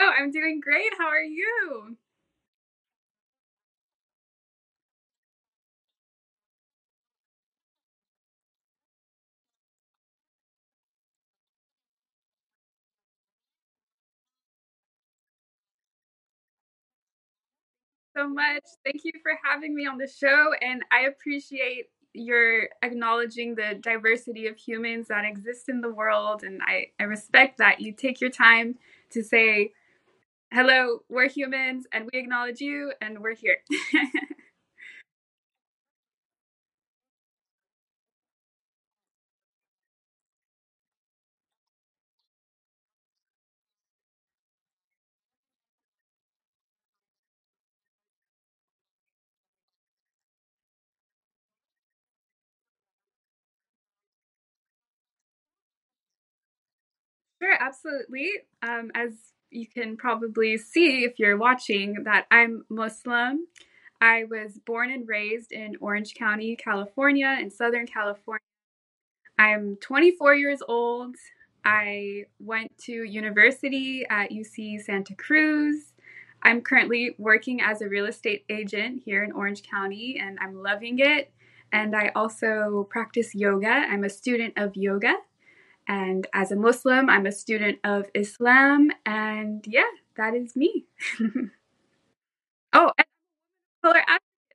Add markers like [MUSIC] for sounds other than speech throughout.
Oh, I'm doing great. How are you? So much. Thank you for having me on the show, and I appreciate your acknowledging the diversity of humans that exist in the world, and I, I respect that you take your time to say, hello, we're humans, and we acknowledge you, and we're here. [LAUGHS] Sure, absolutely. Um, as you can probably see if you're watching, that I'm Muslim. I was born and raised in Orange County, California, in Southern California. I'm 24 years old. I went to university at UC Santa Cruz. I'm currently working as a real estate agent here in Orange County, and I'm loving it. And I also practice yoga. I'm a student of yoga. And as a Muslim, I'm a student of Islam. And yeah, that is me. [LAUGHS] oh, and color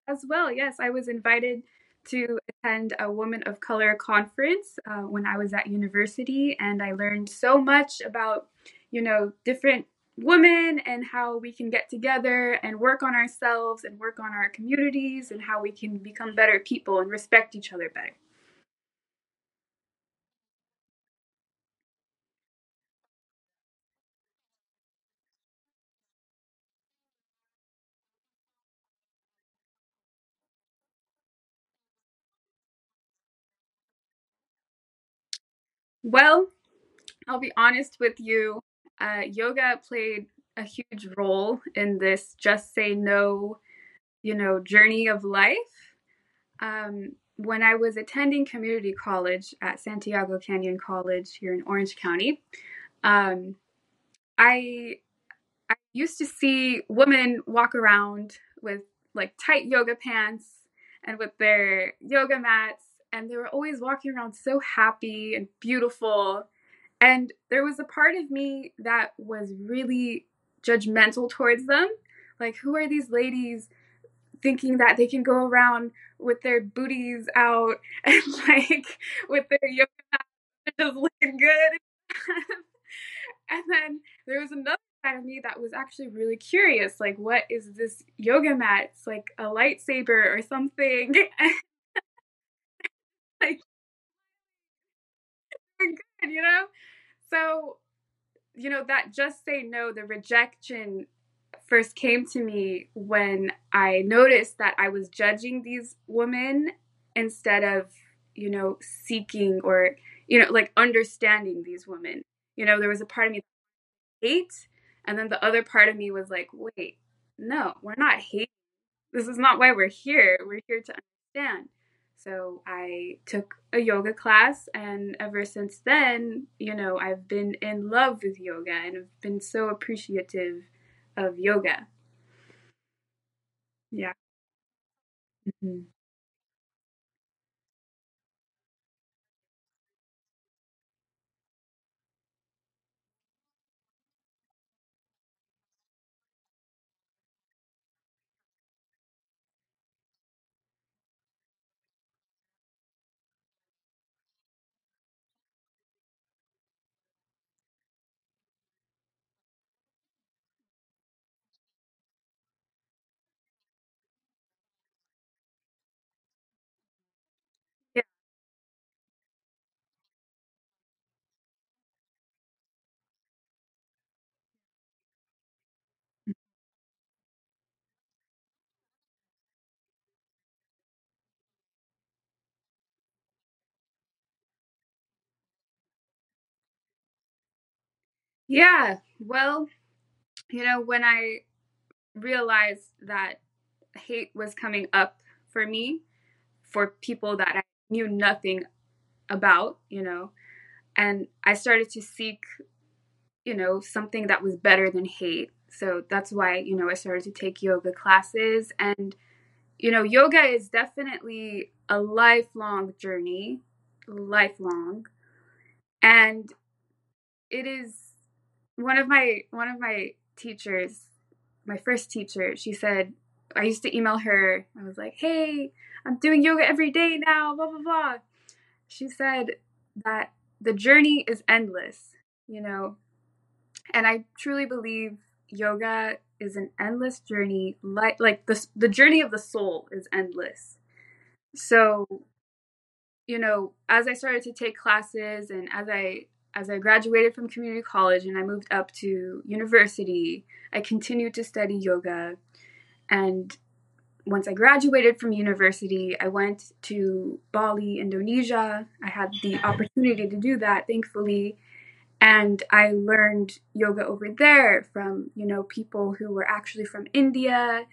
as well. Yes, I was invited to attend a Women of Color conference uh, when I was at university, and I learned so much about, you know, different women and how we can get together and work on ourselves and work on our communities and how we can become better people and respect each other better. Well, I'll be honest with you. Uh, yoga played a huge role in this just say no, you know, journey of life. Um, when I was attending community college at Santiago Canyon College here in Orange County, um, I I used to see women walk around with like tight yoga pants and with their yoga mats, and they were always walking around so happy and beautiful. And there was a part of me that was really judgmental towards them. Like, who are these ladies thinking that they can go around with their booties out [LAUGHS] and like with their yoga mat just looking good? [LAUGHS] and then there was another side of me that was actually really curious like what is this yoga mat it's like a lightsaber or something [LAUGHS] like good [LAUGHS] you know? So you know that just say no the rejection first came to me when i noticed that i was judging these women instead of you know seeking or you know like understanding these women. You know there was a part of me that hate and then the other part of me was like wait no we're not hating. This is not why we're here. We're here to understand so I took a yoga class, and ever since then, you know, I've been in love with yoga and I've been so appreciative of yoga. Yeah. Mhm. Yeah. Well, you know, when I realized that hate was coming up for me for people that I knew nothing about, you know, and I started to seek you know, something that was better than hate. So that's why, you know, I started to take yoga classes. And, you know, yoga is definitely a lifelong journey, lifelong. And it is one of my one of my teachers, my first teacher, she said I used to email her. I was like, "Hey, I'm doing yoga every day now, blah blah blah." She said that the journey is endless, you know. And I truly believe yoga is an endless journey like like the the journey of the soul is endless. So, you know, as I started to take classes and as I as I graduated from community college and I moved up to university, I continued to study yoga. And once I graduated from university, I went to Bali, Indonesia. I had the opportunity to do that, thankfully. And I learned yoga over there from, you know, people who were actually from India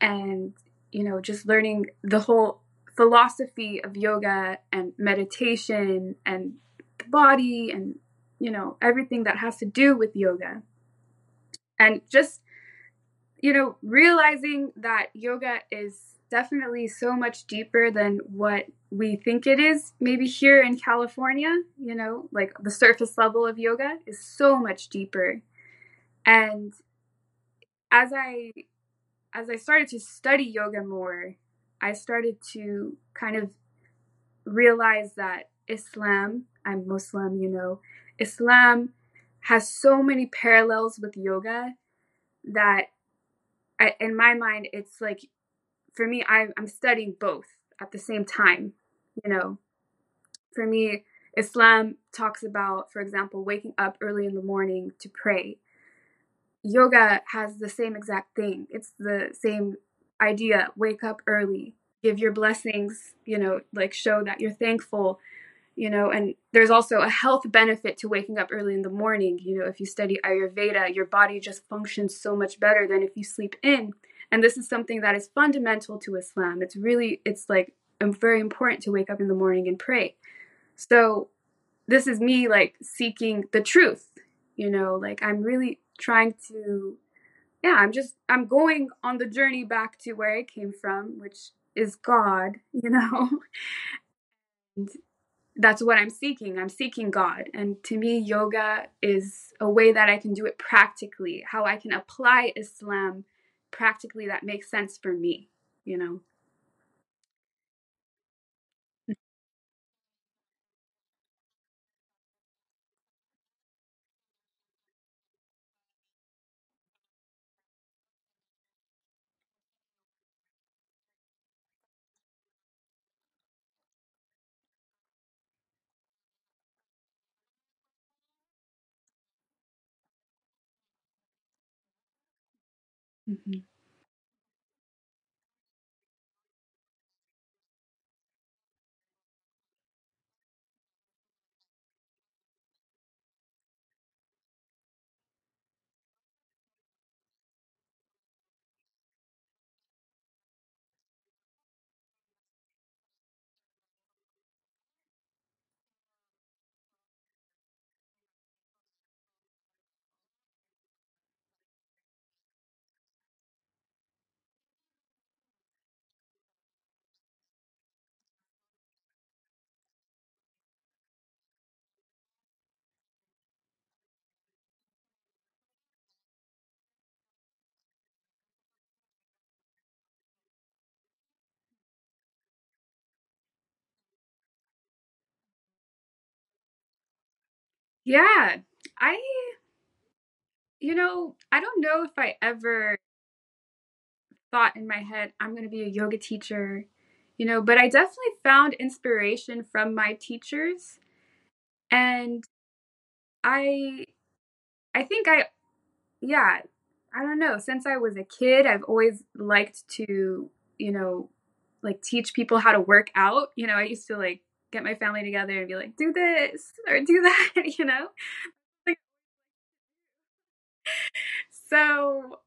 and, you know, just learning the whole philosophy of yoga and meditation and the body and you know everything that has to do with yoga. And just you know realizing that yoga is definitely so much deeper than what we think it is maybe here in California you know like the surface level of yoga is so much deeper. And as i as i started to study yoga more i started to kind of realize that islam i'm muslim you know. Islam has so many parallels with yoga that I, in my mind it's like for me I, i'm studying both at the same time you know. For me islam talks about for example waking up early in the morning to pray. Yoga has the same exact thing. It's the same idea. Wake up early give your blessings you know like show that you're thankful you know and there's also a health benefit to waking up early in the morning. You know if you study ayurveda your body just functions so much better than if you sleep in. And this is something that is fundamental to islam. It's really it's like um, very important to wake up in the morning and pray. So this is me like seeking the truth you know like i'm really trying to yeah i'm just i'm going on the journey back to where i came from which is god [LAUGHS] you know? And that's what I'm seeking. I'm seeking God. And to me, yoga is a way that I can do it practically, how I can apply Islam practically that makes sense for me, you know? Mm-hmm. Yeah, I, you know, I don't know if I ever thought in my head, I'm going to be a yoga teacher, you know, but I definitely found inspiration from my teachers. And I, I think I, yeah, I don't know. Since I was a kid, I've always liked to, you know, like teach people how to work out. You know, I used to like get my family together and be like, do this or do [LAUGHS] that, you know? [LAUGHS] So,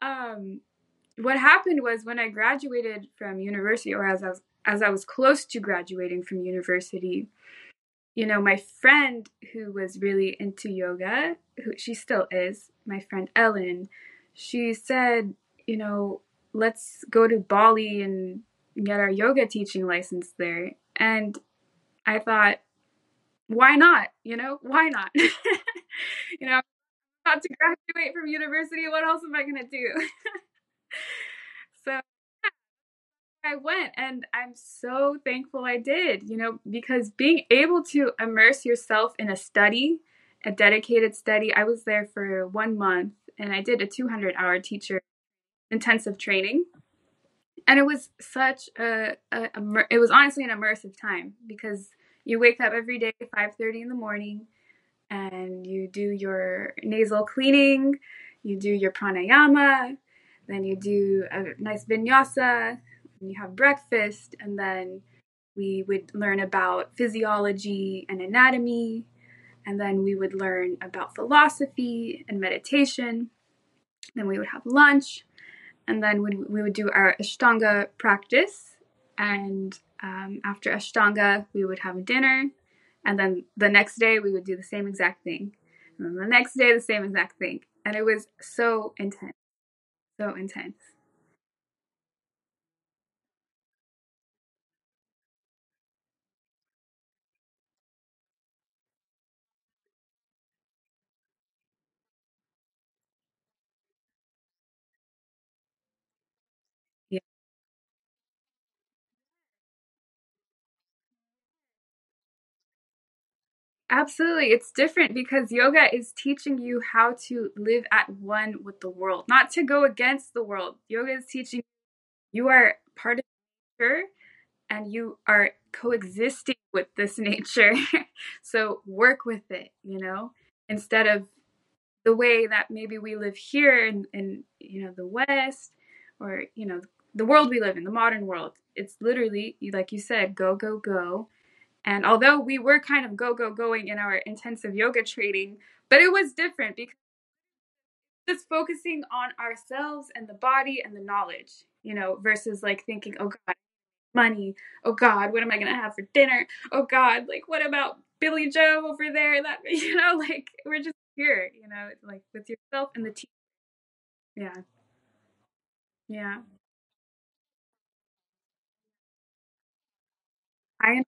um, what happened was when I graduated from university, or as I was as I was close to graduating from university, you know, my friend who was really into yoga, who she still is, my friend Ellen, she said, you know, let's go to Bali and get our yoga teaching license there. And I thought, why not? You know, why not? [LAUGHS] you know, I'm about to graduate from university. What else am I going to do? [LAUGHS] so I went and I'm so thankful I did, you know, because being able to immerse yourself in a study, a dedicated study, I was there for one month and I did a 200 hour teacher intensive training. And it was such a, a, a, it was honestly an immersive time because you wake up every day 5:30 in the morning and you do your nasal cleaning, you do your pranayama, then you do a nice vinyasa, you have breakfast, and then we would learn about physiology and anatomy, and then we would learn about philosophy and meditation. Then we would have lunch, and then we, we would do our Ashtanga practice. And um, after Ashtanga, we would have dinner, and then the next day we would do the same exact thing, and then the next day the same exact thing, and it was so intense, so intense. Absolutely. It's different because yoga is teaching you how to live at one with the world, not to go against the world. Yoga is teaching you are part of nature and you are coexisting with this [LAUGHS] nature. so work with it, you know, instead of the way that maybe we live here in, in you know the West or you know the world we live in, the modern world. It's literally like you said, go go go and although we were kind of go, go, going in our intensive yoga training, but it was different because just focusing on ourselves and the body and the knowledge, you know, versus like thinking, oh God, money. Oh God, what am I going to have for dinner? Oh God, like what about Billy Joe over there? That, [LAUGHS] you know, like we're just here, you know, like with yourself and the team. Yeah. Yeah. I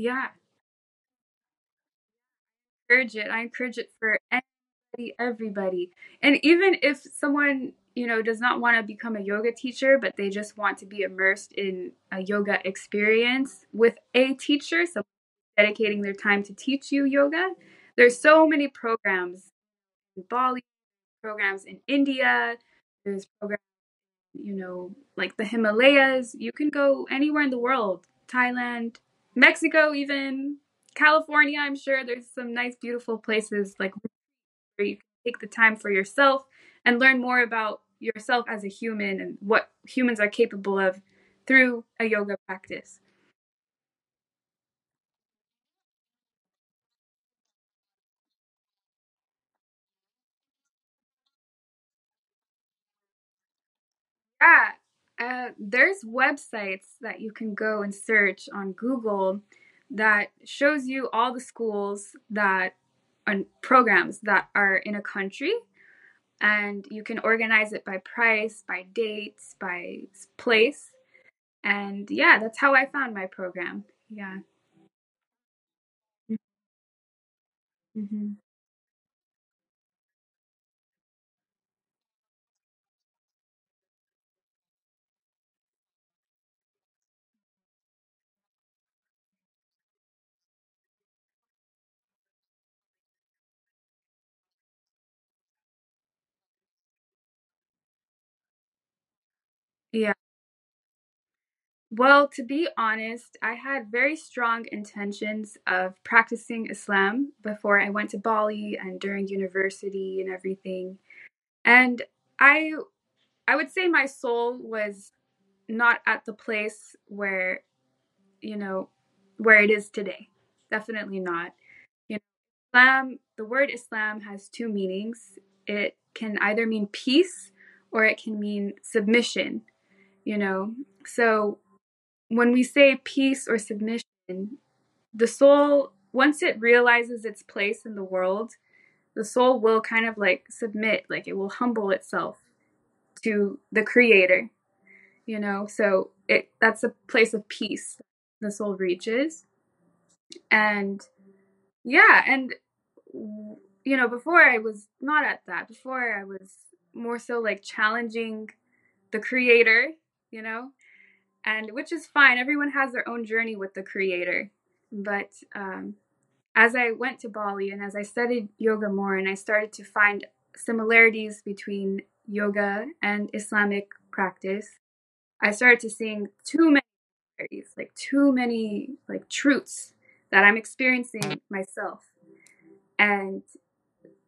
Yeah. encourage it. I encourage it for anybody, everybody. And even if someone, you know, does not want to become a yoga teacher, but they just want to be immersed in a yoga experience with a teacher, so dedicating their time to teach you yoga. There's so many programs in Bali, programs in India, there's programs, you know, like the Himalayas. You can go anywhere in the world, Thailand, Mexico, even. California, I'm sure. There's some nice, beautiful places like where you can take the time for yourself and learn more about yourself as a human and what humans are capable of through a yoga practice. Yeah, uh, there's websites that you can go and search on Google that shows you all the schools that and programs that are in a country. And you can organize it by price by dates by place. And yeah that's how i found my program. Yeah. Mm-hmm. Yeah. Well to be honest i had very strong intentions of practicing islam before i went to bali and during university and everything. And i i would say my soul was not at the place where you know where it is today. Definitely not. You know islam the word islam has two meanings. It can either mean peace or it can mean submission, you know. So when we say peace or submission, the soul, once it realizes its place in the world, the soul will kind of like submit, like it will humble itself to the creator, you know. So it that's a place of peace the soul reaches. And yeah, and you know, before I was not at that. Before I was more so like challenging the creator, you know, and which is fine. Everyone has their own journey with the creator. But um, as I went to Bali and as I studied yoga more and I started to find similarities between yoga and Islamic practice, I started to seeing too many like too many like truths that I'm experiencing myself. And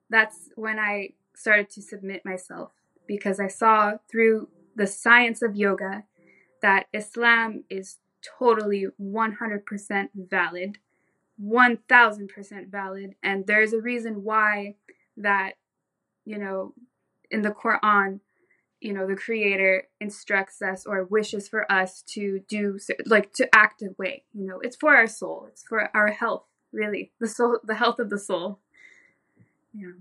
that's when I started to submit myself because I saw through the science of yoga that Islam is totally 100% valid, 1000% valid. And there's a reason why that, you know, in the Quran, you know, the creator instructs us or wishes for us to do, like to act a way, you know, it's for our soul, it's for our health, really, the soul, the health of the soul. Yeah.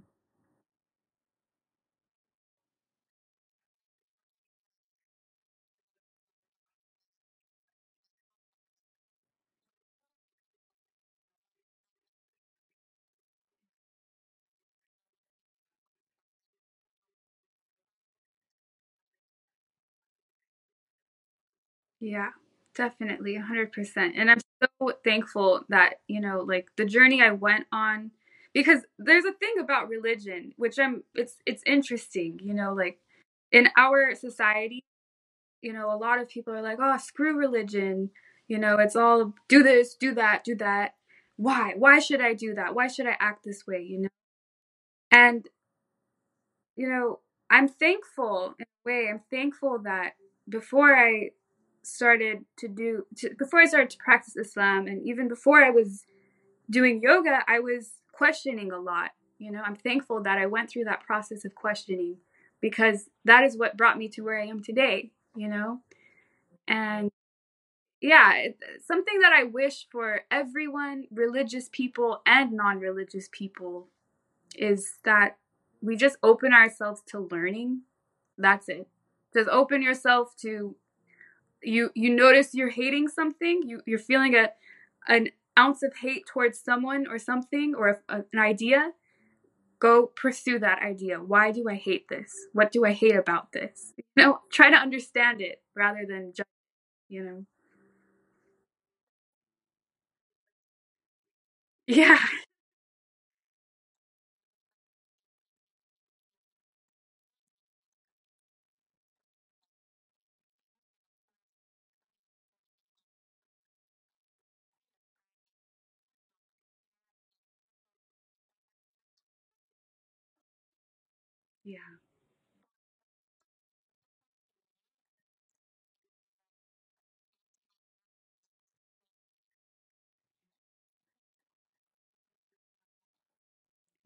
Yeah, definitely, 100%. And I'm so thankful that, you know, like the journey I went on because there's a thing about religion which I'm it's it's interesting, you know, like in our society, you know, a lot of people are like, "Oh, screw religion." You know, it's all do this, do that, do that. Why? Why should I do that? Why should I act this way, you know? And you know, I'm thankful in a way. I'm thankful that before I started to do to, before I started to practice Islam and even before I was doing yoga, I was questioning a lot. You know, I'm thankful that I went through that process of questioning because that is what brought me to where I am today, you know? And yeah, something that I wish for everyone, religious people and non religious people, is that we just open ourselves to learning. That's it. Just open yourself to you you notice you're hating something you you're feeling a an ounce of hate towards someone or something or a, an idea go pursue that idea. Why do i hate this? What do i hate about this? You know try to understand it rather than just you know. Yeah yeah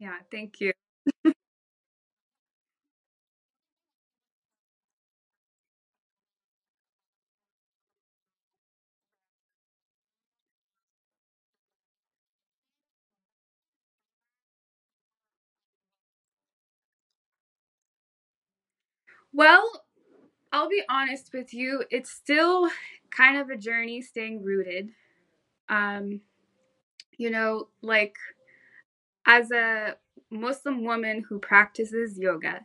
yeah thank you. Well i'll be honest with you it's still kind of a journey staying rooted. Um you know like as a muslim woman who practices yoga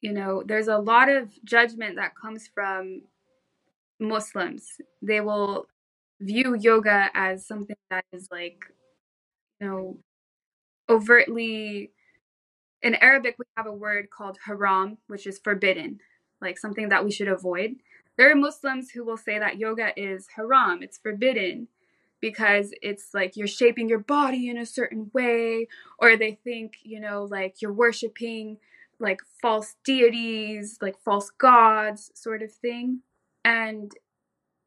you know there's a lot of judgment that comes from muslims. They will view yoga as something that is like you know overtly in arabic we have a word called haram which is forbidden like something that we should avoid. There are muslims who will say that yoga is haram it's forbidden because it's like you're shaping your body in a certain way or they think you know like you're worshiping like false deities like false gods sort of thing and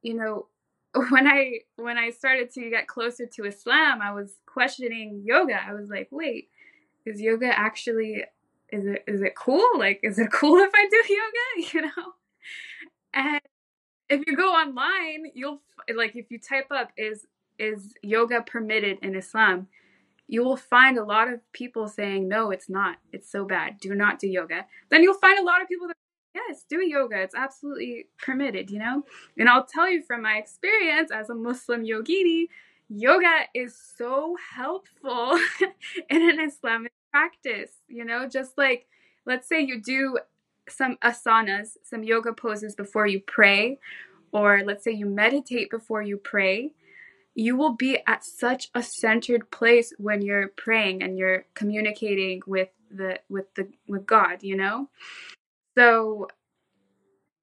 you know [LAUGHS] when i when i started to get closer to islam i was questioning yoga i was like wait is yoga actually is it is it cool? Like, is it cool if I do [LAUGHS] yoga? [LAUGHS] You know? And if you go online, you'll like if you type up is is yoga permitted in Islam, you will find a lot of people saying no, it's not. It's so bad. Do not do yoga. Then you'll find a lot of people that yes, do yoga. It's absolutely permitted, you know? And I'll tell you from my experience as a Muslim yogini, yoga is so helpful [LAUGHS] in an Islamic practice, you know? Just like, let's say you do some asanas, some yoga poses before you pray, or let's say you meditate before you pray. You will be at such a centered place when you're praying and you're communicating with the with the with God, you know? So,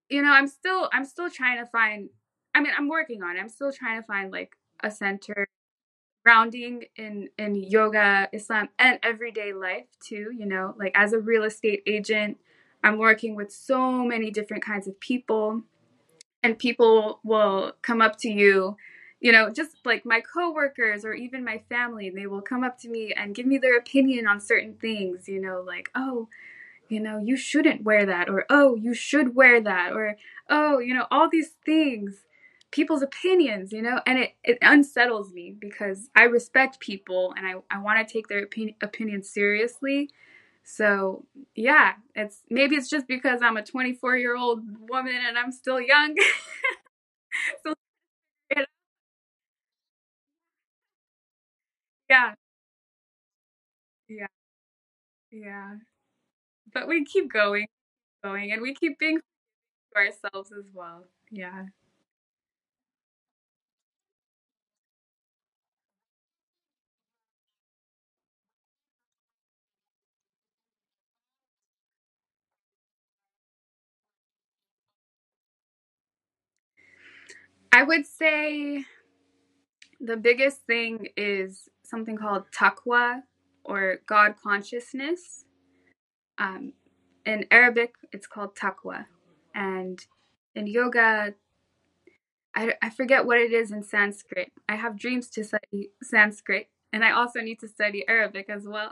you know, I'm still I'm still trying to find I mean, I'm working on it. I'm still trying to find like a center grounding in in yoga, Islam and everyday life too, you know, like as a real estate agent, I'm working with so many different kinds of people and people will come up to you you know just like my coworkers or even my family they will come up to me and give me their opinion on certain things you know like oh you know, you shouldn't wear that, or oh, you should wear that, or oh, you know, all these things, people's opinions, you know, and it, it unsettles me because I respect people and I, I want to take their opinion, opinion seriously. So, yeah, it's maybe it's just because I'm a 24 year old woman and I'm still young. [LAUGHS] so, yeah, yeah, yeah. But we keep going, going, and we keep being ourselves as well. Yeah. I would say the biggest thing is something called taqwa or God consciousness. Um, in Arabic, it's called taqwa. And in yoga, I, I forget what it is in Sanskrit. I have dreams to study Sanskrit, and I also need to study Arabic as well.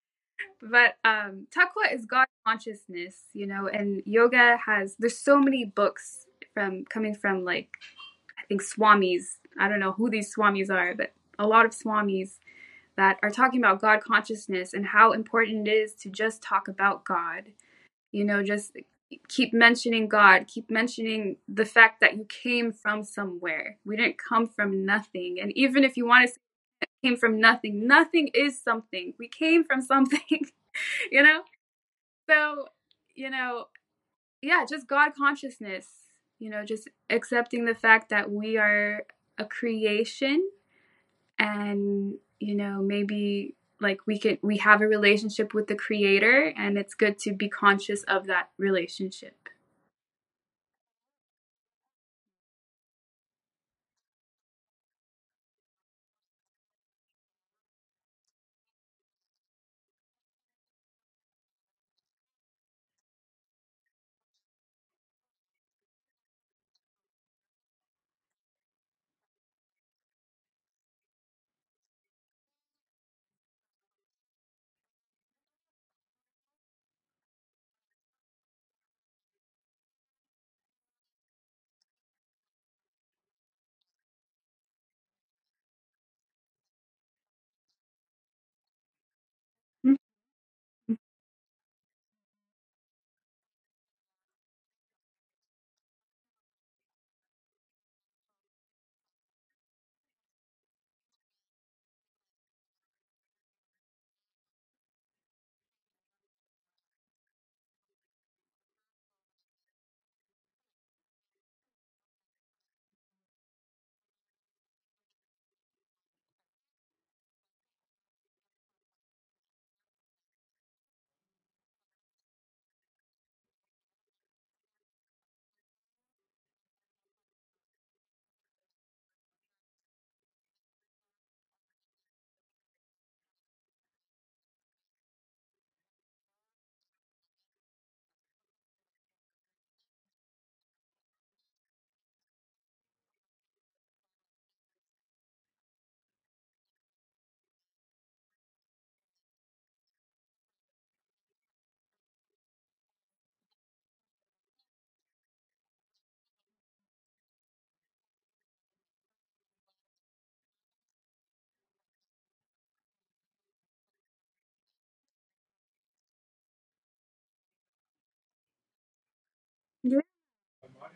[LAUGHS] but um, taqwa is God consciousness, you know, and yoga has, there's so many books from coming from like, I think Swamis. I don't know who these Swamis are, but a lot of Swamis that are talking about God consciousness and how important it is to just talk about God. You know, just keep mentioning God, keep mentioning the fact that you came from somewhere. We didn't come from nothing. And even if you want to say came from nothing, nothing is something. We came from something, [LAUGHS] you know? So, you know, yeah, just God consciousness, you know, just accepting the fact that we are a creation and you know maybe like we could we have a relationship with the creator and it's good to be conscious of that relationship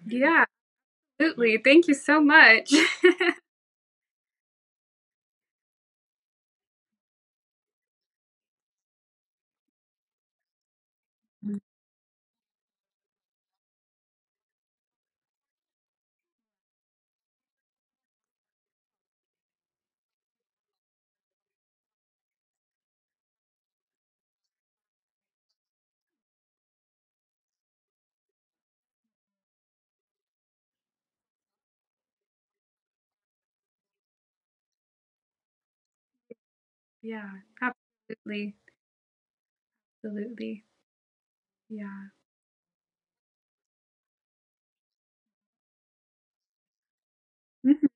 Yeah, absolutely. Thank you so much. [LAUGHS] yeah, absolutely. Absolutely. Yeah. Mhm.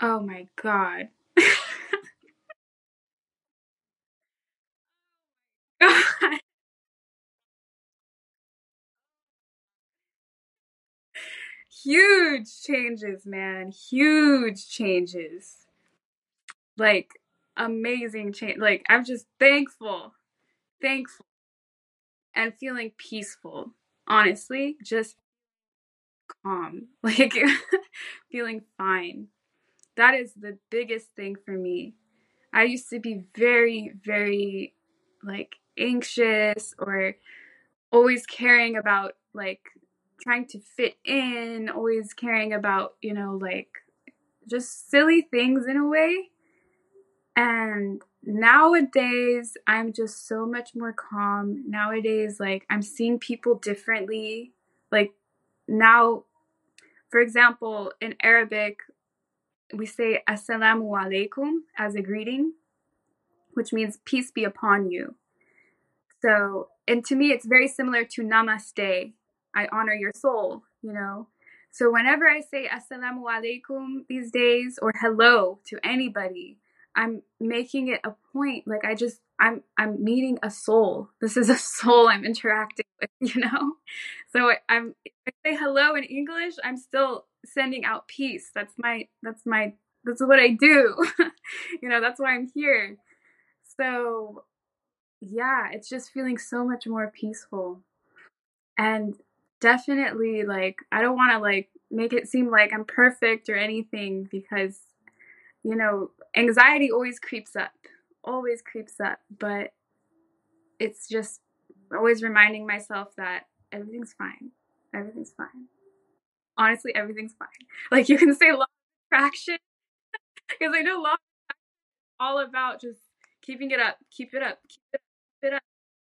Oh my God. [LAUGHS] God. Huge changes, man. Huge changes. Like amazing change. Like I'm just thankful, thankful, and feeling peaceful. Honestly, just calm. [LAUGHS] Like feeling fine. That is the biggest thing for me. I used to be very, very like anxious or always caring about like trying to fit in, always caring about, you know, like just silly things in a way. And nowadays, I'm just so much more calm. Nowadays, like I'm seeing people differently. Like now, for example, in Arabic, we say Assalamu alaikum as a greeting, which means peace be upon you. So, and to me, it's very similar to namaste. I honor your soul, you know? So, whenever I say assalamu alaikum these days or hello to anybody, I'm making it a point. Like, I just, I'm, I'm meeting a soul. This is a soul I'm interacting with, [LAUGHS] you know? So, I'm, if I say hello in English, I'm still sending out peace. That's my, that's my, that's what I do. [LAUGHS] you know, that's why I'm here. So, yeah, it's just feeling so much more peaceful. And definitely like I don't want to like make it seem like I'm perfect or anything because you know, anxiety always creeps up. Always creeps up, but it's just always reminding myself that everything's fine. Everything's fine. Honestly, everything's fine. [LAUGHS] Like you can say law of attraction [LAUGHS] because I know law all about just keeping it up, keep it up, keep it up, keep it up.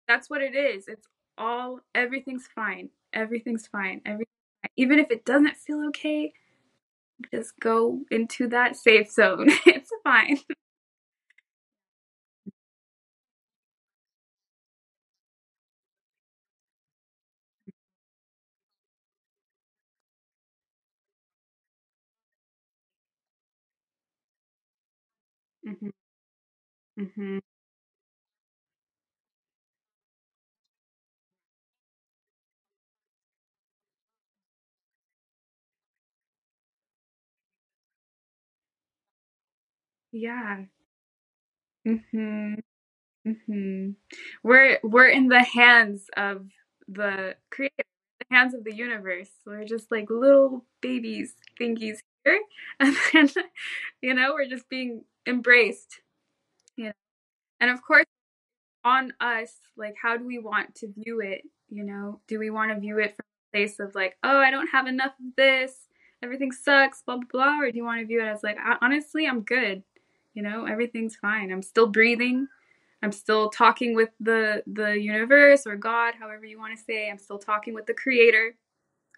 That's what it is. It's all everything's fine. Everything's fine. Everything's fine. Even if it doesn't feel okay, just go into that safe zone. [LAUGHS] it's fine. [LAUGHS] hmm hmm Yeah. hmm hmm We're we're in the hands of the creator, the hands of the universe. We're just like little babies thingies here, [LAUGHS] and then you know we're just being embraced. Yeah. and of course on us like how do we want to view it you know do we want to view it from a place of like oh i don't have enough of this everything sucks blah blah blah or do you want to view it as like honestly i'm good you know everything's fine. I'm still breathing. I'm still talking with the the universe or god however you want to say. I'm still talking with the creator.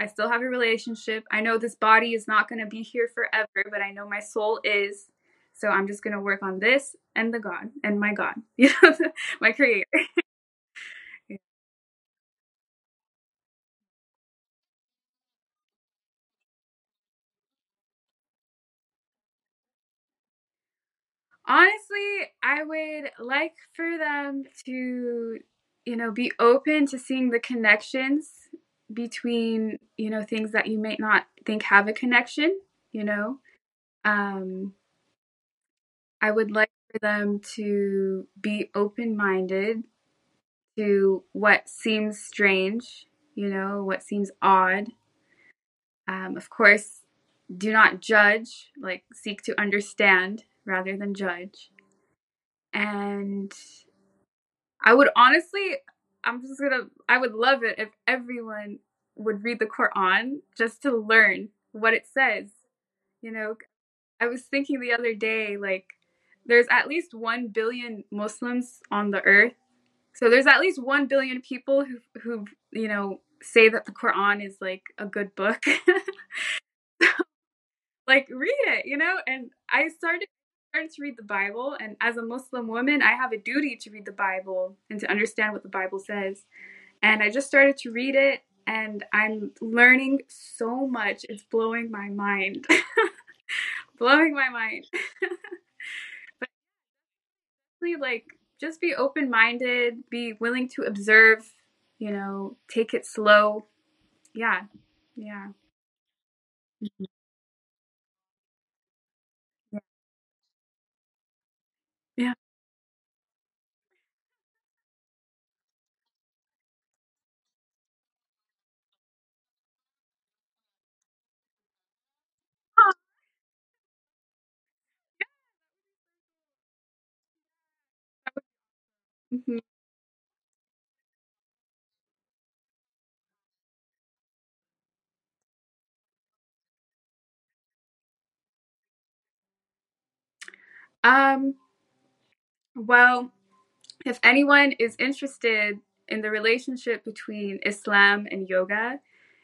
I still have a relationship. I know this body is not going to be here forever but i know my soul is. So i'm just going to work on this and the god and my god [LAUGHS] you know my creator [LAUGHS] Honestly, I would like for them to, you know, be open to seeing the connections between, you know, things that you may not think have a connection, you know. Um I would like for them to be open minded to what seems strange, you know, what seems odd. Um, of course, do not judge, like, seek to understand rather than judge. And I would honestly, I'm just gonna, I would love it if everyone would read the Quran just to learn what it says. You know, I was thinking the other day, like, there's at least 1 billion Muslims on the earth. So there's at least 1 billion people who, who you know, say that the Quran is like a good book. [LAUGHS] like, read it, you know? And I started started to read the Bible, and as a Muslim woman, I have a duty to read the Bible and to understand what the Bible says. And I just started to read it, and I'm learning so much. It's blowing my mind. [LAUGHS] blowing my mind. [LAUGHS] but like just be open minded, be willing to observe, you know, take it slow. Yeah. Yeah. Mhm. Mhm. Um, well, if anyone is interested in the relationship between Islam and yoga,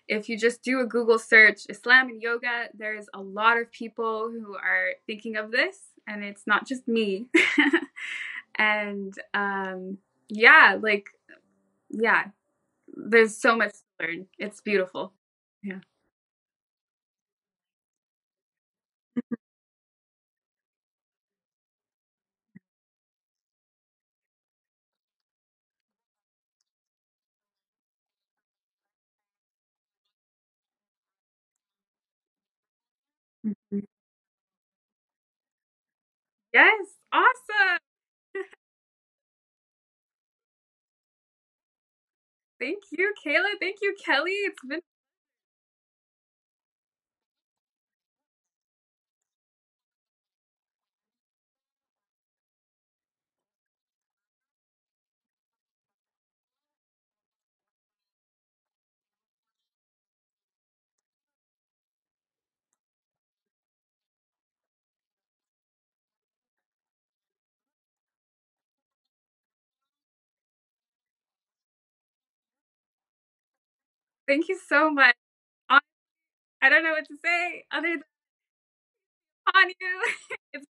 if you just do a Google search, Islam and yoga, there's a lot of people who are thinking of this, and it's not just me. [LAUGHS] and um, yeah, like, yeah, there's so much to learn. It's beautiful. Yeah. Mhm. Yes, awesome. Thank you, Kayla. Thank you, Kelly. It's been thank you so much. I don't know what to say other than on you. [LAUGHS] It's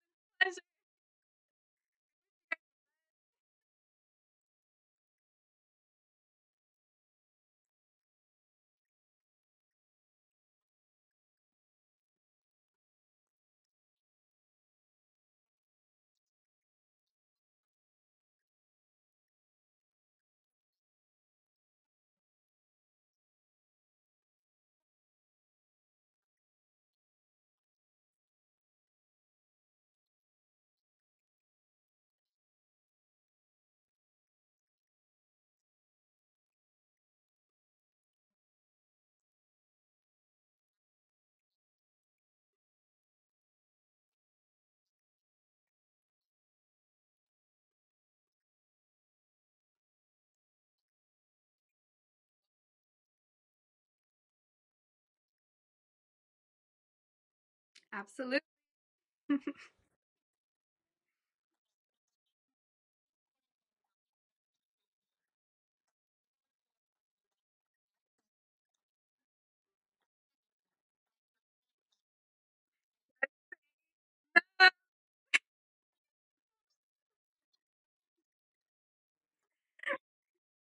Absolutely. [LAUGHS]